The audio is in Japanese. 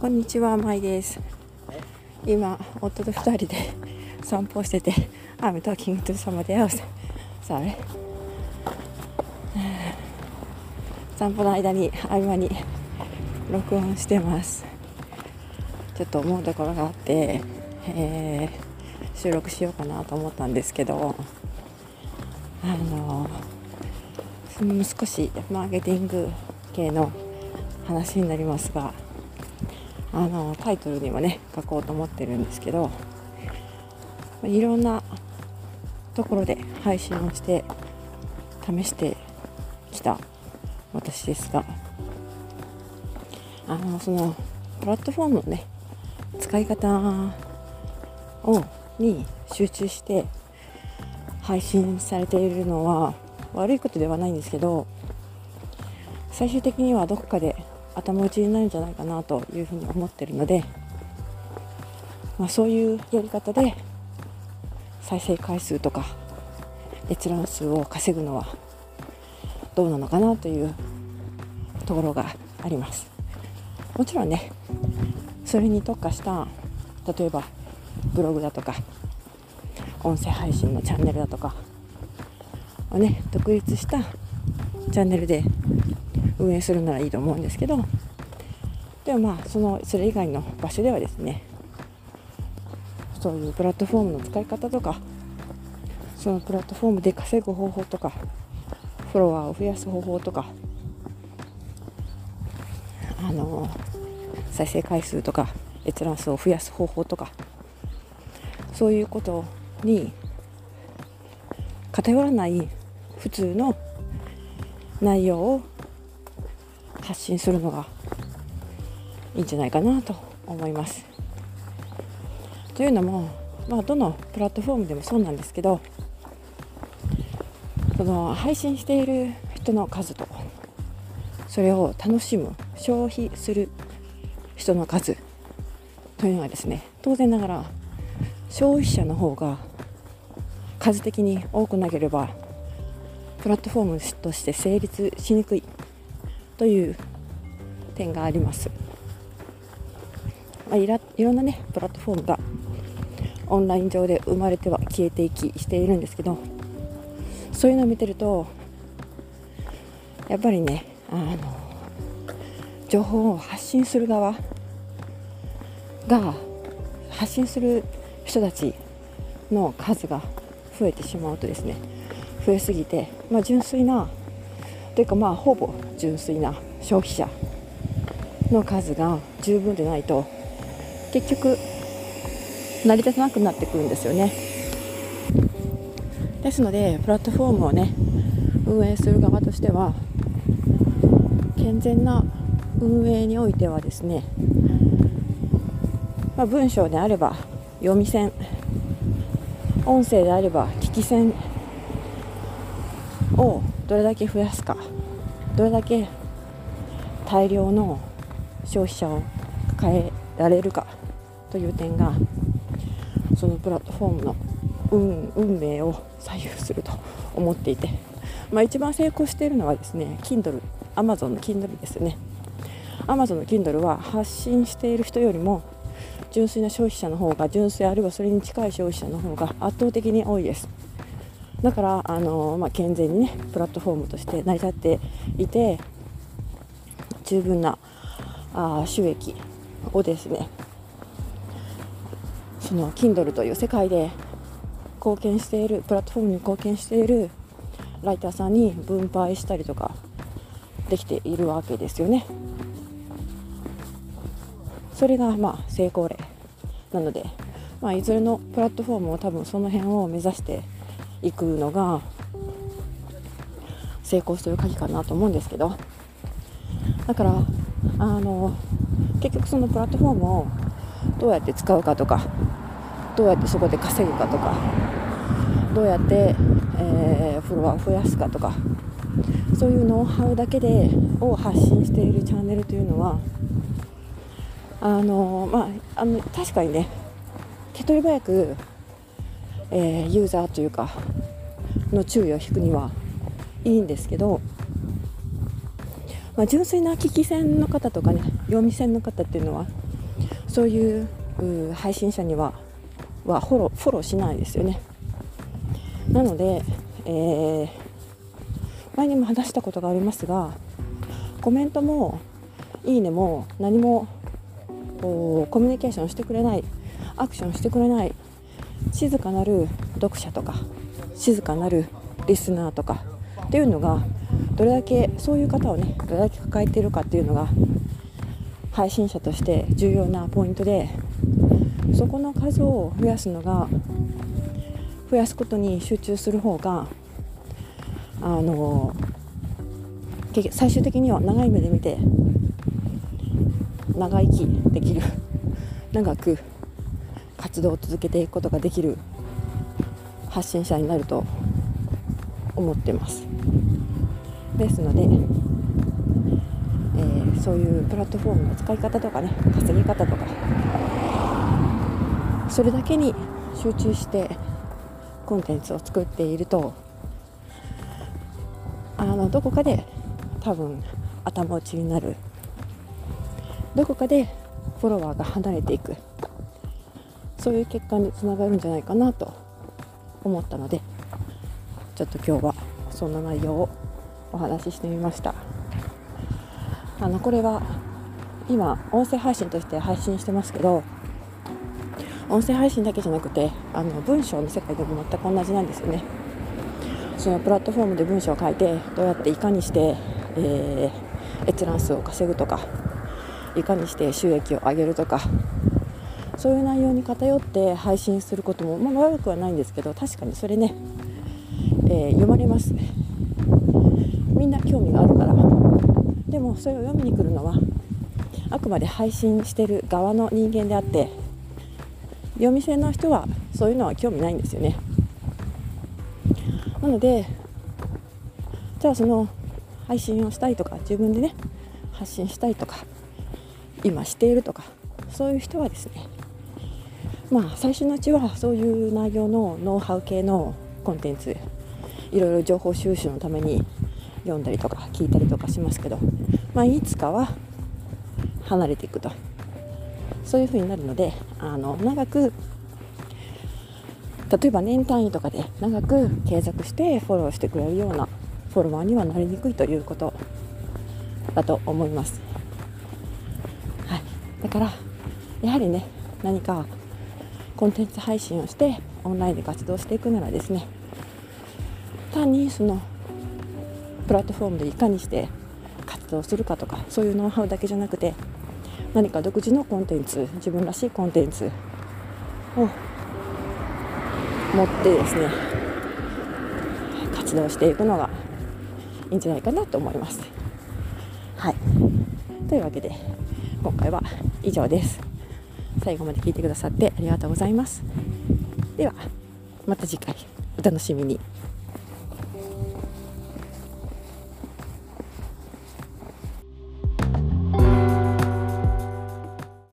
こんにちは、まいです。今、夫と二人で散歩してて、I'm talking to somebody else. Sorry. 散歩の間に、合間に録音してます。ちょっと思うところがあって、えー収録しようかなと思ったんですけど、あの、う少しマーケティング系の話になりますが、あのタイトルにもね書こうと思ってるんですけどいろんなところで配信をして試してきた私ですがあのそのプラットフォームのね使い方をに集中して配信されているのは悪いことではないんですけど最終的にはどこかで頭打ちになるんじゃないかなというふうに思ってるので、まあ、そういうやり方で再生回数とか閲覧数を稼ぐのはどうなのかなというところがあります。もちろんねそれに特化した例えばブログだとか音声配信のチャンネルだとかをね独立したチャンネルで運営するならいいと思うんですけどでもまあそのそれ以外の場所ではですねそういうプラットフォームの使い方とかそのプラットフォームで稼ぐ方法とかフォロワーを増やす方法とかあの再生回数とか閲覧数を増やす方法とかそういうことに偏らない普通の内容を発信するのがいいんじゃないかなと思います。というのも、まあ、どのプラットフォームでもそうなんですけどその配信している人の数とそれを楽しむ消費する人の数というのがですね当然ながら消費者の方が数的に多くなければプラットフォームとして成立しにくいという点があります、まあ、いらいろんなねプラットフォームがオンライン上で生まれては消えていきしているんですけどそういうのを見てるとやっぱりねあの情報を発信する側が発信する人たちの数が増えてしまうとですね増えすぎて、まあ、純粋なというかまあほぼ純粋な消費者の数が十分でないと結局成り立たなくなってくるんですよね。ですのでプラットフォームをね運営する側としては健全な運営においてはですね、まあ、文章であれば読み線音声であれば聞き線をどれだけ増やすかどれだけ大量の消費者を抱えられるかという点がそのプラットフォームの運運命を左右すると思っていて、まあ、一番成功しているのはですね Kindle Amazon の Kindle ですね。Amazon の Kindle は発信している人よりも純粋な消費者の方が純粋あるいはそれに近い消費者の方が圧倒的に多いです。だからあの、まあ、健全にねプラットフォームとして成り立っていて十分なあ収益をですねその Kindle という世界で貢献しているプラットフォームに貢献しているライターさんに分配したりとかできているわけですよね。それがまあ成功例なので、まあ、いずれのプラットフォームも多分その辺を目指していくのが成功する鍵かなと思うんですけど。だからあの結局そのプラットフォームをどうやって使うかとかどうやってそこで稼ぐかとかどうやって、えー、フォロワーを増やすかとかそういうノウハウだけでを発信しているチャンネルというのはあのまあ、あの確かにね手取り早く、え、ユーザーというかの注意を引くにはいいんですけど、まあ、純粋な聞き戦の方とかね読み戦の方っていうのはそういう配信者にははフォローフォローしないですよね。なので、えー、前にも話したことがありますがコメントもいいねも何もコミュニケーションしてくれないアクションしてくれない静かなる読者とか静かなるリスナーとかっていうのがどれだけそういう方をねどれだけ抱えているかっていうのが配信者として重要なポイントでそこの数を増やすのが増やすことに集中する方があの最終的には長い目で見て長生きできる長く活動を続けていくことができる発信者になると思ってます。ですので、えー、そういうプラットフォームの使い方とかね稼ぎ方とかそれだけに集中してコンテンツを作っているとあのどこかで多分頭打ちになる。どこかでフォロワーが離れていく。そういう結果につながるんじゃないかなと思ったのでちょっと今日はそんな内容をお話ししてみました。あのこれは今音声配信として配信してますけど音声配信だけじゃなくてあの文章の世界でも全く同じなんですよね。そのプラットフォームで文章を書いてどうやっていかにして、えー、閲覧数を稼ぐとかいかにして収益を上げるとかそういう内容に偏って配信することも、まあ、悪くはないんですけど確かにそれね、えー、読まれますね。みんな興味があるから。でもそれを読みに来るのはあくまで配信してる側の人間であって読み手の人はそういうのは興味ないんですよね。なのでじゃあその配信をしたいとか自分でね発信したいとか今しているとかそういう人はですねまあ最初のうちはそういう内容のノウハウ系のコンテンツいろいろ情報収集のために読んだりとか聞いたりとかしますけど、まあ、いつかは離れていくと。そういう風になるのであの長く例えば年単位とかで長く継続してフォローしてくれるようなフォロワーにはなりにくいということだと思います、はい、だからやはりね何かコンテンツ配信をしてオンラインで活動していくならですね単にそのプラットフォームでいかにして活動するかとかそういうノウハウだけじゃなくて何か独自のコンテンツ自分らしいコンテンツを持ってですね活動していくのがいいんじゃないかなと思います。はいというわけで今回は以上です。最後まで聞いてくださってありがとうございます。ではまた次回お楽しみに。